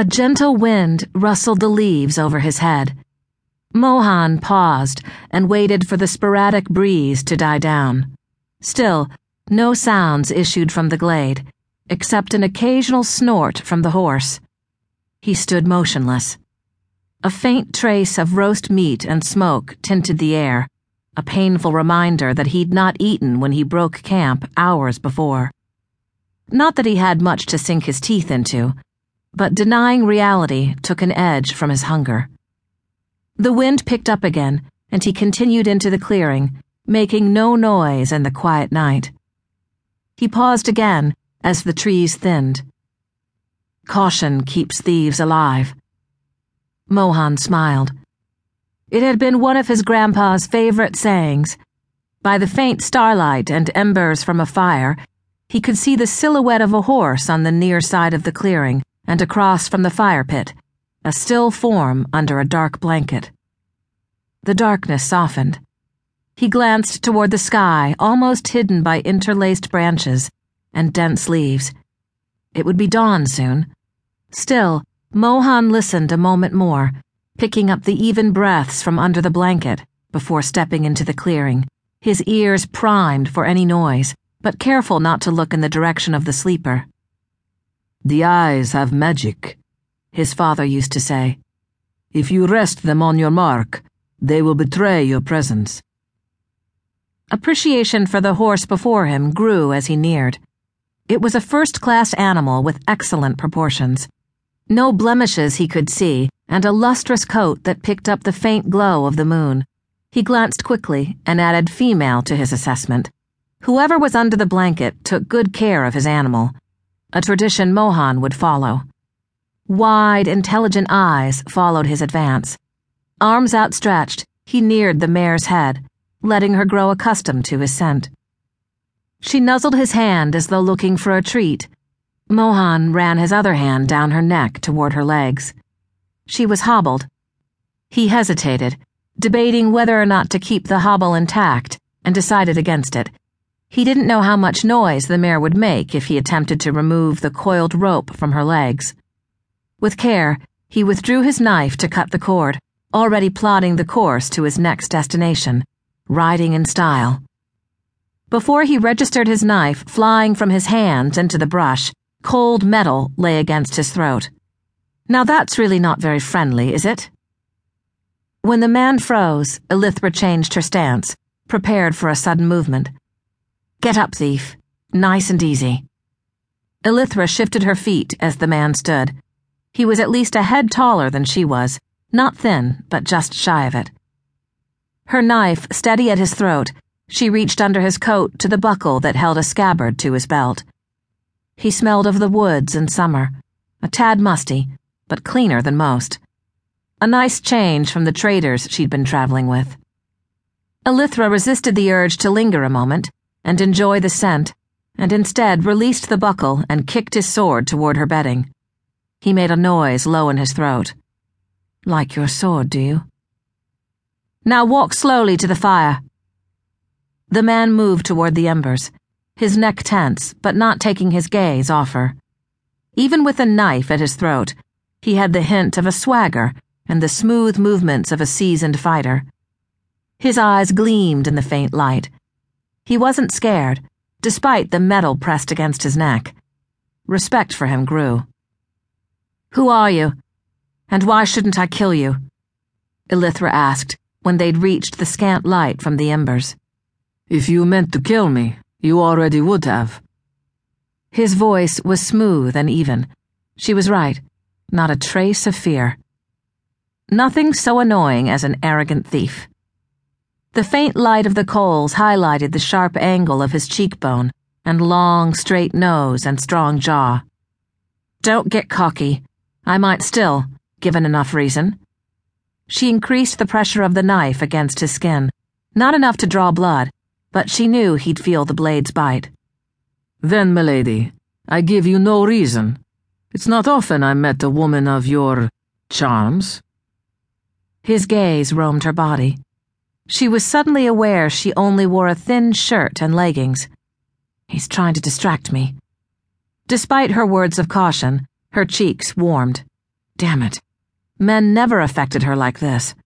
A gentle wind rustled the leaves over his head. Mohan paused and waited for the sporadic breeze to die down. Still, no sounds issued from the glade, except an occasional snort from the horse. He stood motionless. A faint trace of roast meat and smoke tinted the air, a painful reminder that he'd not eaten when he broke camp hours before. Not that he had much to sink his teeth into but denying reality took an edge from his hunger. The wind picked up again, and he continued into the clearing, making no noise in the quiet night. He paused again as the trees thinned. Caution keeps thieves alive. Mohan smiled. It had been one of his grandpa's favorite sayings. By the faint starlight and embers from a fire, he could see the silhouette of a horse on the near side of the clearing and across from the fire pit, a still form under a dark blanket. The darkness softened. He glanced toward the sky, almost hidden by interlaced branches and dense leaves. It would be dawn soon. Still, Mohan listened a moment more, picking up the even breaths from under the blanket before stepping into the clearing, his ears primed for any noise, but careful not to look in the direction of the sleeper. The eyes have magic, his father used to say. If you rest them on your mark, they will betray your presence. Appreciation for the horse before him grew as he neared. It was a first class animal with excellent proportions. No blemishes he could see, and a lustrous coat that picked up the faint glow of the moon. He glanced quickly and added female to his assessment. Whoever was under the blanket took good care of his animal a tradition Mohan would follow. Wide, intelligent eyes followed his advance. Arms outstretched, he neared the mare's head, letting her grow accustomed to his scent. She nuzzled his hand as though looking for a treat. Mohan ran his other hand down her neck toward her legs. She was hobbled. He hesitated, debating whether or not to keep the hobble intact, and decided against it. He didn't know how much noise the mare would make if he attempted to remove the coiled rope from her legs. With care, he withdrew his knife to cut the cord, already plotting the course to his next destination, riding in style. Before he registered his knife flying from his hands into the brush, cold metal lay against his throat. Now that's really not very friendly, is it? When the man froze, Ilythra changed her stance, prepared for a sudden movement. Get up, thief. Nice and easy. Ilythra shifted her feet as the man stood. He was at least a head taller than she was, not thin, but just shy of it. Her knife steady at his throat, she reached under his coat to the buckle that held a scabbard to his belt. He smelled of the woods in summer, a tad musty, but cleaner than most. A nice change from the traders she'd been traveling with. Ilythra resisted the urge to linger a moment and enjoy the scent, and instead released the buckle and kicked his sword toward her bedding. He made a noise low in his throat. Like your sword, do you? Now walk slowly to the fire. The man moved toward the embers, his neck tense, but not taking his gaze off her. Even with a knife at his throat, he had the hint of a swagger and the smooth movements of a seasoned fighter. His eyes gleamed in the faint light he wasn't scared, despite the metal pressed against his neck. Respect for him grew. Who are you? And why shouldn't I kill you? Ilythra asked when they'd reached the scant light from the embers. If you meant to kill me, you already would have. His voice was smooth and even. She was right. Not a trace of fear. Nothing so annoying as an arrogant thief. The faint light of the coals highlighted the sharp angle of his cheekbone and long, straight nose and strong jaw. Don't get cocky. I might still, given enough reason. She increased the pressure of the knife against his skin, not enough to draw blood, but she knew he'd feel the blade's bite. Then, milady, I give you no reason. It's not often I met a woman of your charms. His gaze roamed her body. She was suddenly aware she only wore a thin shirt and leggings. He's trying to distract me. Despite her words of caution, her cheeks warmed. Damn it. Men never affected her like this.